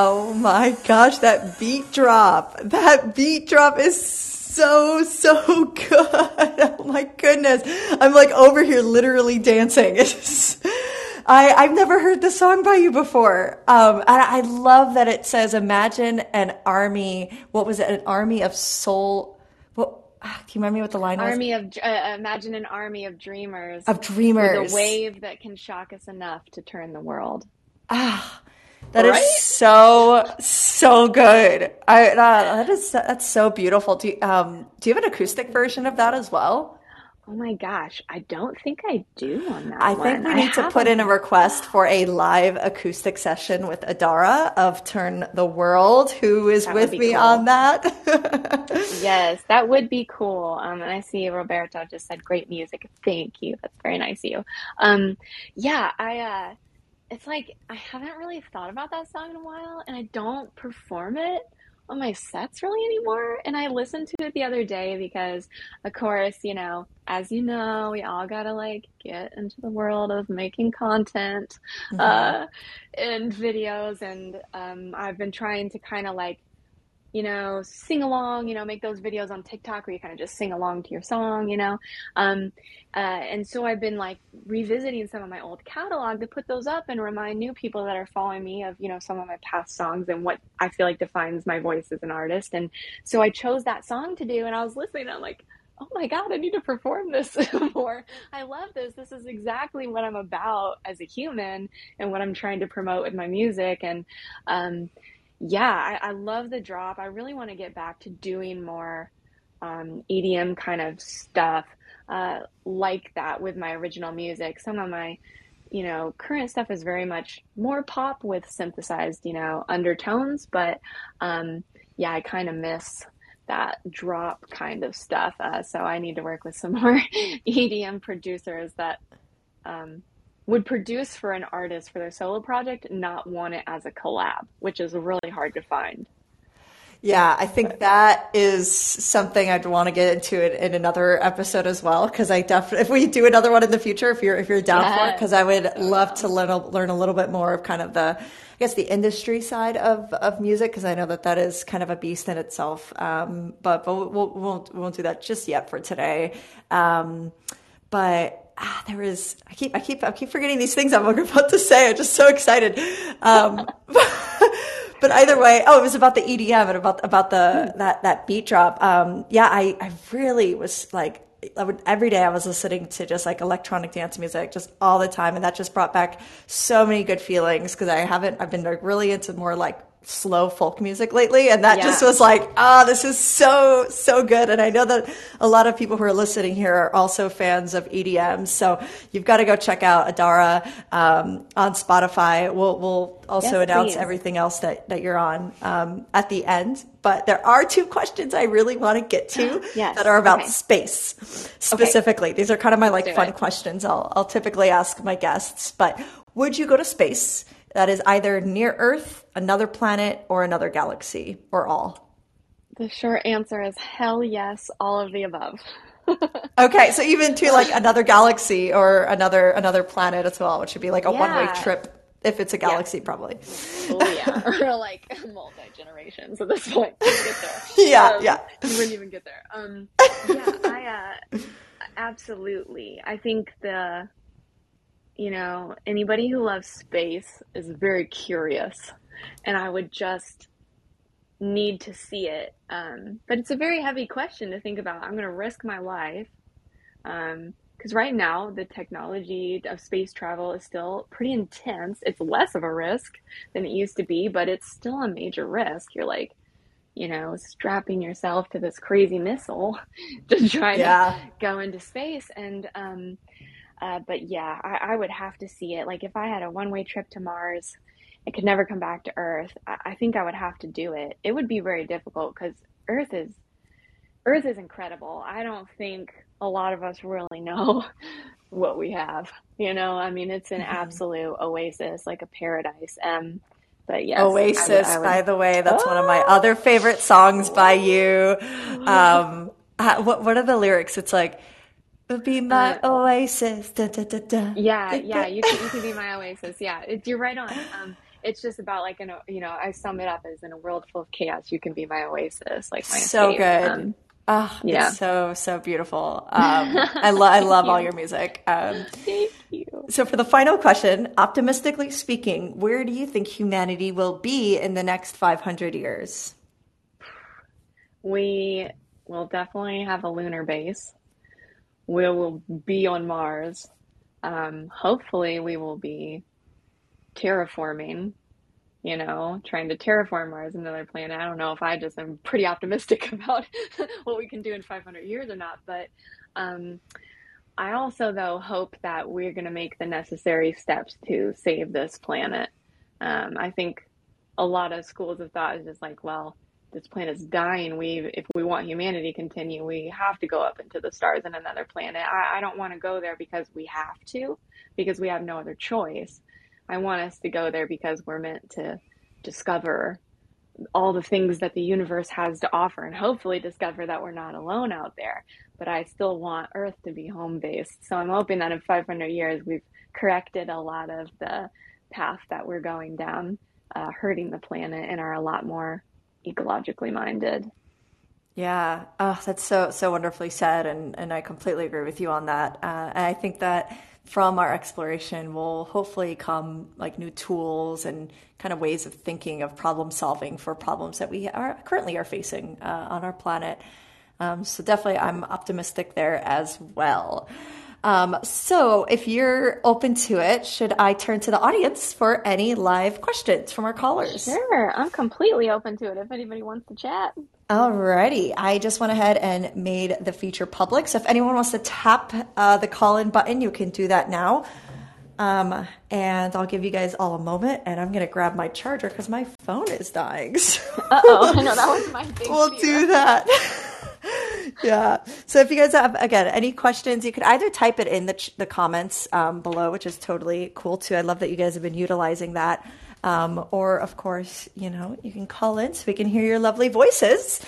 Oh my gosh, that beat drop. That beat drop is so, so good. Oh my goodness. I'm like over here literally dancing. I, I've never heard this song by you before. Um, I, I love that it says, imagine an army. What was it? An army of soul. What, ah, do you remember what the line army was? of uh, imagine an army of dreamers Of dreamers. a wave that can shock us enough to turn the world Ah, that is Right? so so good. I uh, that is that's so beautiful. Do you, um do you have an acoustic version of that as well? oh my gosh i don't think i do on that I think one. we need to put in a request for a live acoustic session with Adara of Turn the World, who is That with me cool. on that. yes that would be cool um and i see roberto just said great music thank you that's very nice of you um yeah i uh it's like i haven't really thought about that song in a while and i don't perform it on my sets really anymore and i listened to it the other day because of course you know as you know we all gotta like get into the world of making content Mm-hmm. uh and videos and um i've been trying to kind of like you know, sing along, you know, make those videos on TikTok where you kind of just sing along to your song, you know. Um, uh, and so I've been like revisiting some of my old catalog to put those up and remind new people that are following me of, you know, some of my past songs and what I feel like defines my voice as an artist. And so I chose that song to do, and I was listening, and I'm like, oh my God, I need to perform this more. I love this. This is exactly what I'm about as a human and what I'm trying to promote with my music. And, um, yeah, I, I love the drop. I really want to get back to doing more um, EDM kind of stuff uh, like that with my original music. Some of my, you know, current stuff is very much more pop with synthesized, you know, undertones. But um, yeah, I kind of miss that drop kind of stuff. Uh, so I need to work with some more EDM producers that um, would produce for an artist for their solo project, not want it as a collab, which is really hard to find. Yeah, I think that is something I'd want to get into in, in another episode as well. Because I definitely, if we do another one in the future, if you're if you're down for it, because I would love to learn a, learn a little bit more of kind of the, I guess the industry side of of music, because I know that that is kind of a beast in itself. Um, but but we'll, we'll, we won't we won't do that just yet for today. Um, but ah, there is I keep I keep I keep forgetting these things I'm about to say. I'm just so excited. Um, but either way, oh, it was about the EDM and about about the that that beat drop. Um, yeah, I I really was like. I would, every day I was listening to just like electronic dance music just all the time and that just brought back so many good feelings because I haven't I've been like really into more like slow folk music lately and that just was like oh this is so so good. And I know that a lot of people who are listening here are also fans of EDM so you've got to go check out Adara um, on Spotify. We'll we'll also Yes, announce please. everything else that that you're on um, at the end. But there are two questions I really want to get to Yes, that are about okay. space specifically. These are kind of my like fun it. questions I'll I'll typically ask my guests. But would you go to space that is either near Earth another planet or another galaxy or all The short answer is hell yes, all of the above. Okay, so even to like another galaxy or another another planet as well, which would be like a one way trip if it's a galaxy, probably. Oh yeah, or like multi generations at this point. Get there. Yeah, Um, yeah. You wouldn't even get there. Um, yeah, I uh, absolutely. I think the, you know, anybody who loves space is very curious, and I would just need to see it. Um, but it's a very heavy question to think about. I'm going to risk my life. Um, because right now the technology of space travel is still pretty intense. It's less of a risk than it used to be, but it's still a major risk. You're like, you know, strapping yourself to this crazy missile to try Yeah. to go into space. And, um, uh, but yeah, I, I would have to see it. Like if I had a one way trip to Mars, I could never come back to Earth. I, I think I would have to do it. It would be very difficult because Earth is Earth is incredible. I don't think a lot of us really know what we have. You know, I mean, it's an absolute oasis, like a paradise. Um, but yes, I would- Oasis, I would- by the way, that's one of my other favorite songs by you. Um, uh, what what are the lyrics? It's like, "It'll be my oasis." Da, da, da. Yeah, yeah, you can, you can be my oasis. Yeah, it, you're right on. Um, it's just about like in a you know I sum it up as in a world full of chaos, you can be my oasis, like my so escape. good. Um, Oh, Yeah. it's so so beautiful. Um, I love I love all your music. Um, thank you. so for the final question, optimistically speaking, where do you think humanity will be in the next 500 years? We will definitely have a lunar base. We will be on Mars. Um, hopefully, we will be terraforming, you know, trying to terraform Mars, another planet. I don't know if I just am pretty optimistic about what we can do in 500 years or not, but um, I also, though, hope that we're going to make the necessary steps to save this planet. Um, I think a lot of schools of thought is just like, well, this planet's dying. We, if we want humanity to continue, we have to go up into the stars and another planet. I, I don't want to go there because we have to, because we have no other choice. I want us to go there because we're meant to discover all the things that the universe has to offer and hopefully discover that we're not alone out there. But I still want Earth to be home based. So I'm hoping that in 500 years we've corrected a lot of the path that we're going down, uh, hurting the planet, and are a lot more ecologically minded. Yeah, oh, that's so so wonderfully said, and and I completely agree with you on that. Uh, and I think that from our exploration will hopefully come like new tools and kind of ways of thinking of problem solving for problems that we are currently are facing uh, on our planet. Um, so definitely, I'm optimistic there as well. Um, so if you're open to it, should I turn to the audience for any live questions from our callers? Sure, I'm completely open to it if anybody wants to chat. Alrighty, I just went ahead and made the feature public. So if anyone wants to tap uh, the call in button, you can do that now. Um, and I'll give you guys all a moment, and I'm going to grab my charger because my phone is dying. So Uh oh, I know that was my big we'll fear. do that. yeah. So if you guys have again any questions, you could either type it in the ch- the comments um, below, which is totally cool too. I love that you guys have been utilizing that. Um, or of course, you know, you can call in so we can hear your lovely voices.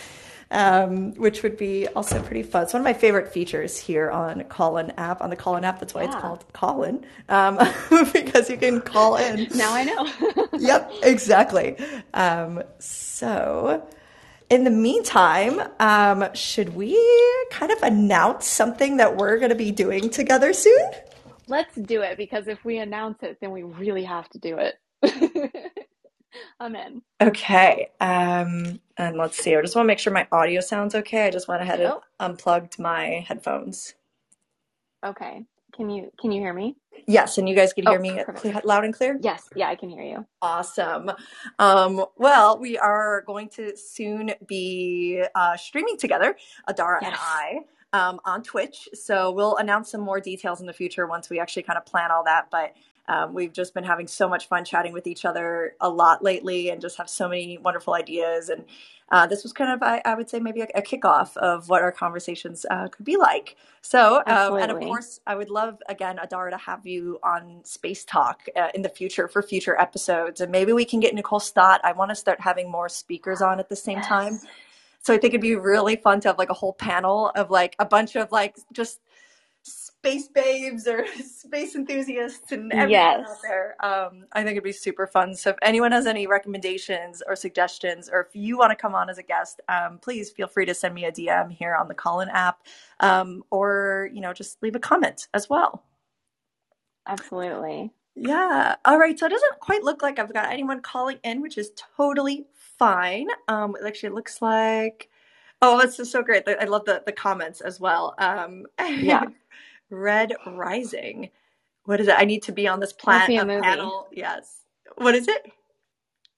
Um, which would be also pretty fun. It's one of my favorite features here on Callin app, on the Callin app. That's why it's called Callin, um, because you can call in. Now I know. yep, exactly. Um, so, in the meantime, um, should we kind of announce something that we're going to be doing together soon? Let's do it because if we announce it, then we really have to do it. I'm in. Okay. Um, and let's see. I just want to make sure my audio sounds okay. I just went ahead and unplugged my headphones. okay. Can you can you hear me? Yes, and you guys can hear Oh, me loud and clear? Yes, yeah, I can hear you. Awesome. Um, well, we are going to soon be uh, streaming together, Adara and I, um, on Twitch. So we'll announce some more details in the future once we actually kind of plan all that. But um, we've just been having so much fun chatting with each other a lot lately and just have so many wonderful ideas. And uh, this was kind of, I, I would say, maybe a, a kickoff of what our conversations uh, could be like. So, um, and of course, I would love, again, Adara, to have you on Space Talk uh, in the future for future episodes. And maybe we can get Nicole Stott. I want to start having more speakers on at the same time. So I think it'd be really fun to have like a whole panel of like a bunch of like just space babes or space enthusiasts and everyone Yes. out there. Um, I think it'd be super fun. So if anyone has any recommendations or suggestions, or if you want to come on as a guest, um, please feel free to send me a DM here on the Callin app, um, or you know just leave a comment as well. Absolutely. Yeah. All right. So it doesn't quite look like I've got anyone calling in, which is totally fine. Um, it actually looks like. Oh, this is so great. I love the the comments as well. Um, Yeah. Red Rising. What is it? I need to be on this Must plan a a movie. panel. Yes. What is it?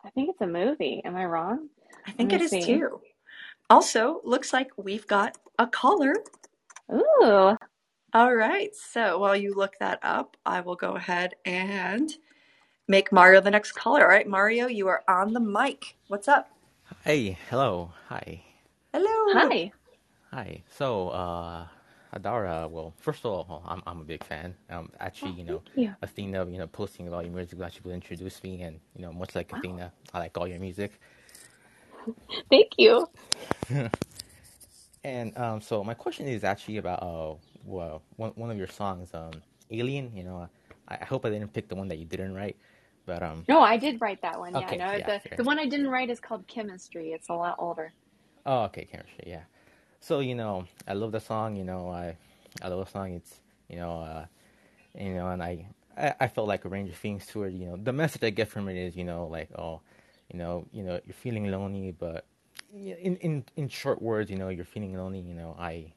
I think it's a movie. Am I wrong? I think me it is see. too. Also, looks like we've got a caller. Ooh. All right. So while you look that up, I will go ahead and make Mario the next caller. All right, Mario, you are on the mic. What's up? Hey, hello, hi, Hello. Hi. hi. So, uh, Adara, well, first of all, I'm I'm a big fan. Um, actually, Oh, you know, you. Athena, you know, posting about your music actually introduced me, and you know, much like Wow. Athena, I like all your music. Thank you. And um, so my question is actually about uh, well, one one of your songs, um, Alien. You know, I, I hope I didn't pick the one that you didn't write, But um. No, I did write that one. Okay, yeah, no, yeah, the fair. the one I didn't write is called Chemistry. It's a lot older. Oh, okay, chemistry. Yeah. So you know, I love the song. You know, I I love the song. It's you know, uh, you know, and I I, I felt like a range of things to it. You know, the message I get from it is, you know, like oh, you know, you know, you're feeling lonely, but in in in short words, you know, you're feeling lonely. You know, I.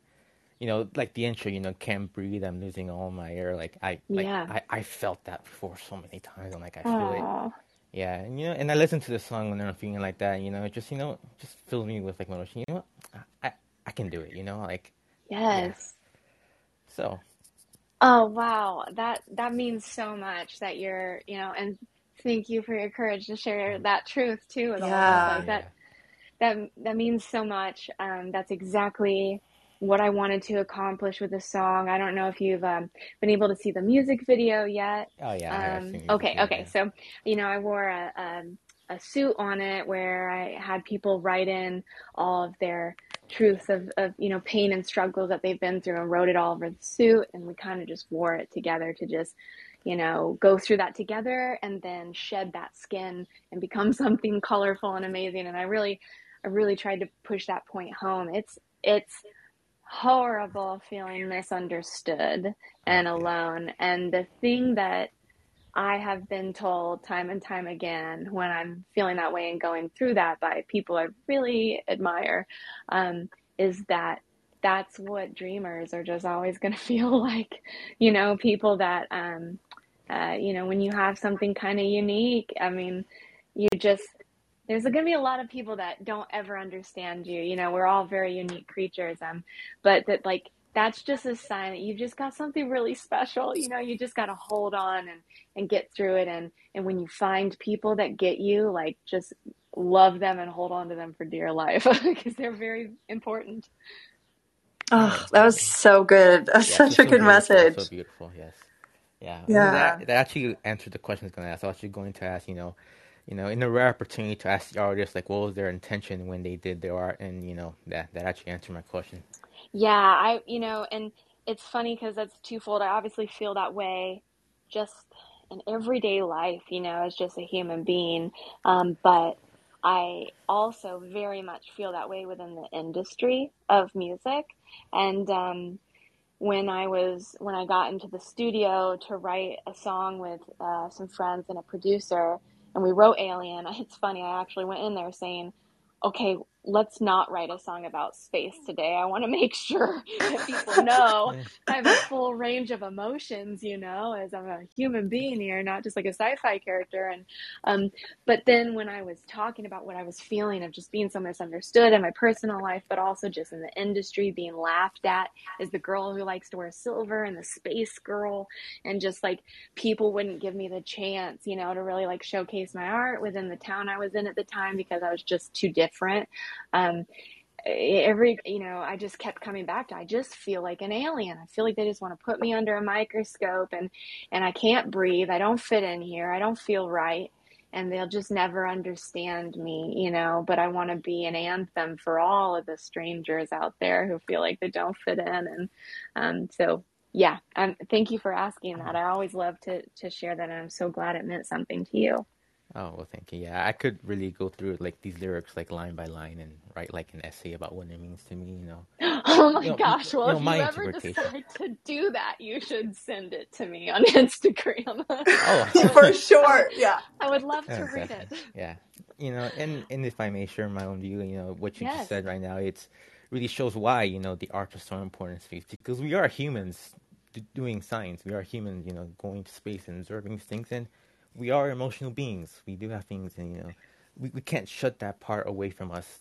You know, like the intro, you know, can't breathe. I'm losing all my air. Like I, like Yeah. I, I felt that before so many times, and like I feel it Oh, yeah, and you know, and I listen to the song when I'm feeling like that. You know, it just you know, just fills me with like motivation. You know what? I, I I can do it. You know, like yes. so. Oh, wow. That that means so much that you're, you know, and thank you for your courage to share that truth too with all of us. Yeah. Like that that that means so much. Um, that's exactly what I wanted to accomplish with the song. I don't know if you've um, been able to see the music video yet. Oh yeah. Um, seen okay, music okay. video. So, you know, I wore a, um a suit on it where I had people write in all of their truths of, of, you know, pain and struggles that they've been through and wrote it all over the suit. And we kind of just wore it together to just, you know, go through that together and then shed that skin and become something colorful and amazing. And I really, I really tried to push that point home. It's, it's, horrible feeling misunderstood and alone. And the thing that I have been told time and time again when I'm feeling that way and going through that by people I really admire um, is that that's what dreamers are just always going to feel like. You know, people that, um, uh, you know, when you have something kind of unique, I mean, you just, there's going to be a lot of people that don't ever understand you. You know, we're all very unique creatures. Um, but that like that's just a sign that you've just got something really special. You know, you just got to hold on and and get through it. And and when you find people that get you, like just love them and hold on to them for dear life because they're very important. Oh, that was so good. That's Yeah, such so a good beautiful, message. So beautiful. Yes. Yeah. Yeah. That, that actually answered the question I was going to ask. I was actually going to ask, you know, you know, in a rare opportunity to ask the artist, like, what was their intention when they did their art, and you know, that that actually answered my question. Yeah, I you know, and it's funny because that's twofold. I obviously feel that way just in everyday life, you know, as just a human being. Um, but I also very much feel that way within the industry of music. And um, when I was when I got into the studio to write a song with uh, some friends and a producer, and we wrote Alien. It's funny. I actually went in there saying, "Okay, let's not write a song about space today. I want to make sure that people know I have a full range of emotions, you know, as I'm a human being here, not just like a sci-fi character. And um, but then when I was talking about what I was feeling of just being so misunderstood in my personal life, but also just in the industry, being laughed at as the girl who likes to wear silver and the space girl, and just like people wouldn't give me the chance, you know, to really like showcase my art within the town I was in at the time because I was just too different. Um, every you know i just kept coming back to i just feel like an alien. I feel like they just want to put me under a microscope and and i can't breathe. I don't fit in here. I don't feel right. And they'll just never understand me you know but i want to be an anthem for all of the strangers out there who feel like they don't fit in. And um, so yeah um, thank you for asking that. I always love to to share that and i'm so glad it meant something to you Oh well, thank you. Yeah, I could really go through like these lyrics like line by line and write like an essay about what it means to me. You know. Oh my You know, gosh. you Well, know, if you ever decide to do that, you should send it to me on Instagram. Oh. For sure. Yeah. I would love Yeah, to read it. Yeah, you know, and and if I may share my own view, you know, what you Yes. just said right now, it's really shows why you know the art is so important in space because we are humans d- doing science. We are humans, you know, going to space and observing things, and we are emotional beings. We do have things, and you know, we we can't shut that part away from us.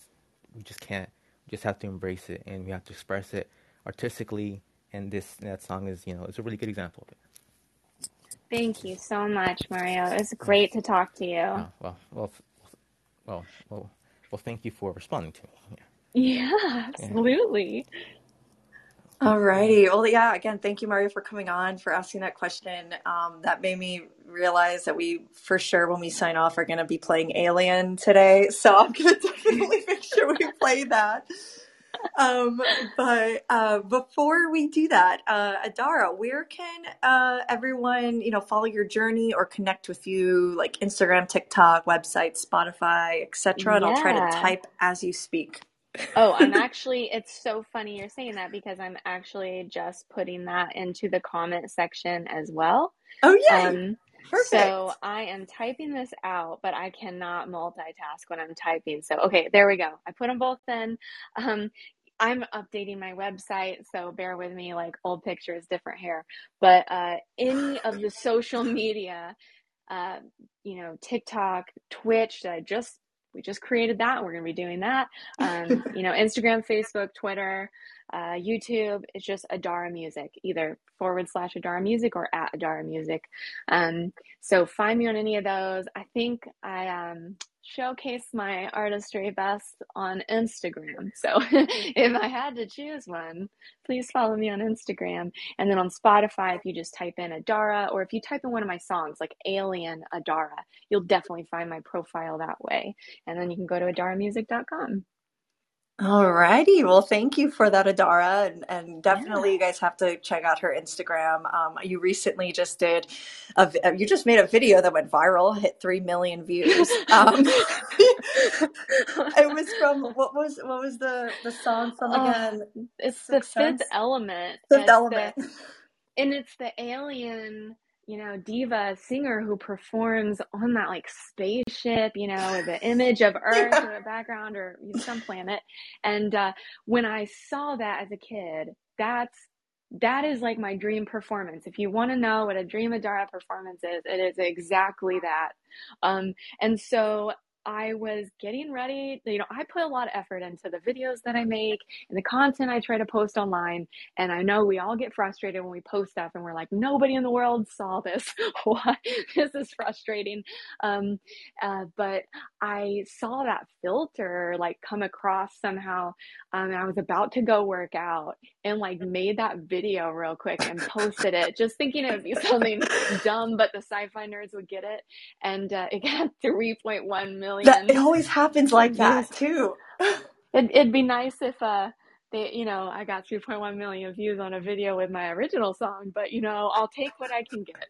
We just can't. We just have to embrace it, and we have to express it artistically. And this that song is, you know, it's a really good example of it. Thank you so much, Mario. It was mm. great to talk to you. Oh, well, well, well, well, well. Thank you for responding to me. Yeah. Yeah, absolutely. Alrighty. Well, yeah, again, thank you, Mario, for coming on, for asking that question. Um, that made me realize that we, for sure, when we sign off, are going to be playing Alien today. So I'm going to definitely make sure we play that. um, but uh, before we do that, uh, Adara, where can uh, everyone, you know, follow your journey or connect with you, like Instagram, TikTok, website, Spotify, etc. And I'll try to Yeah. type as you speak. Oh, I'm actually, it's so funny you're saying that because I'm actually just putting that into the comment section as well. Oh yeah. Um, Perfect. so I am typing this out, but I cannot multitask when I'm typing. So, okay, there we go. I put them both in. Um, I'm updating my website, so bear with me, like old pictures, different hair. But uh, any of the social media, uh, you know, TikTok, Twitch, that I just we just created that. We're going to be doing that. Um, you know, Instagram, Facebook, Twitter, uh, YouTube. It's just Adara Music, either forward slash Adara Music or at Adara Music. Um, so find me on any of those. I think I um, showcase my artistry best on Instagram. So mm-hmm. if I had to choose one, please follow me on Instagram. And then on Spotify, if you just type in Adara, or if you type in one of my songs like Alien Adara, you'll definitely find my profile that way. And then you can go to adaramusic.com. Alrighty, well, thank you for that, Adara, and, and definitely you guys have to check out her Instagram. Um, you recently just did a, vi- you just made a video that went viral, hit three million views. Um, it was from what was what was the the song from Oh, again? it's the Sixth fifth Sense, element. Fifth It's the Element. and it's the alien you know diva singer who performs on that like spaceship you know with the image of earth Yeah. in the background or some planet. And uh, when i saw that as a kid that's that is like my dream performance. If you want to know what a dream adara performance is it is exactly that. Um, and so I was getting ready. You know, I put a lot of effort into the videos that I make and the content I try to post online. And I know we all get frustrated when we post stuff and we're like, nobody in the world saw this. This is frustrating. Um, uh, but I saw that filter like come across somehow. Um, and I was about to go work out and like made that video real quick and posted it, just thinking it would be something dumb, but the sci-fi nerds would get it. And uh, it got 3.1 million That it always happens like that too. It, it'd be nice if uh they, you know, I got 3.1 million views on a video with my original song, but you know, I'll take what I can get.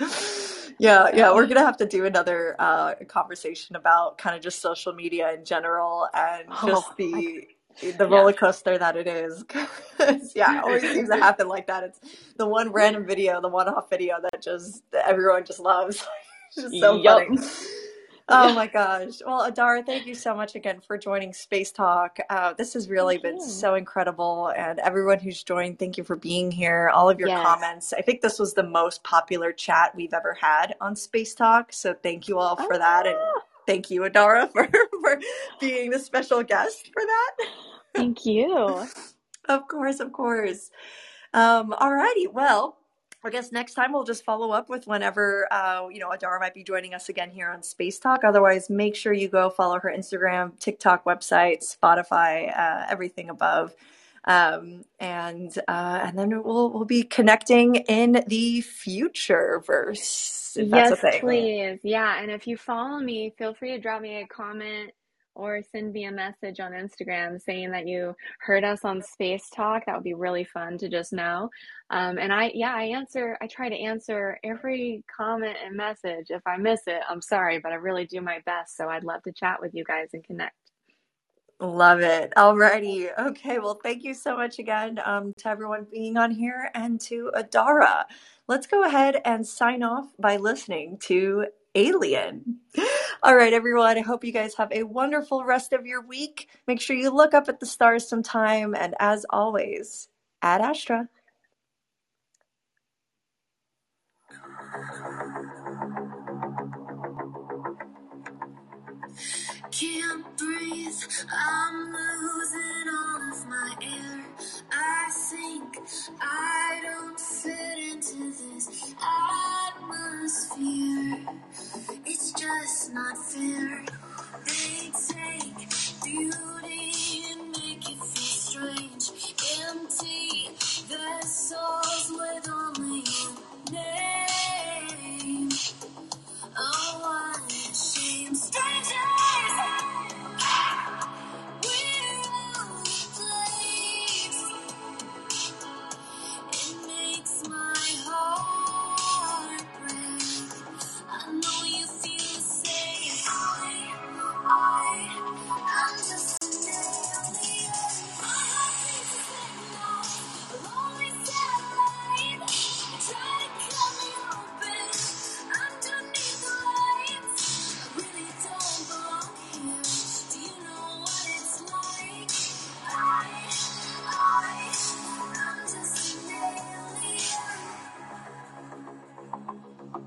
Yeah, yeah, we're gonna have to do another uh, conversation about kind of just social media in general and just oh, I, the the yeah, roller coaster that it is. yeah, it always seems to happen like that. It's the one random video, the one-off video that just that everyone just loves. It's just so yup, funny. Oh my gosh. Well, Adara, thank you so much again for joining Space Talk. Uh, this has really Thank been you. so incredible. And everyone who's joined, thank you for being here. All of your Yes. comments. I think this was the most popular chat we've ever had on Space Talk. So thank you all for that. And thank you, Adara, for, for being the special guest for that. thank you. Of course, of course. Um, alrighty. Well, I guess next time we'll just follow up with whenever uh, you know Adara might be joining us again here on Space Talk. Otherwise, make sure you go follow her Instagram, TikTok, website, Spotify, uh, everything above. Um, and uh, and then we'll we'll be connecting in the future verse if that's a Yes, please. Yeah, and if you follow me, feel free to drop me a comment or send me a message on Instagram saying that you heard us on Space Talk. That would be really fun to just know. Um, and I, yeah, I answer, I try to answer every comment and message. If I miss it, I'm sorry, but I really do my best. So I'd love to chat with you guys and connect. Love it. Alrighty. Okay. Well, thank you so much again um, to everyone being on here and to Adara. Let's go ahead and sign off by listening to Alien. All right, everyone. I hope you guys have a wonderful rest of your week. Make sure you look up at the stars sometime. And as always, Ad Astra. can't breathe. I'm losing all of my air. I sink. I don't fit into this atmosphere. It's just not fair. They take beauty and make it feel strange. Empty the souls with all my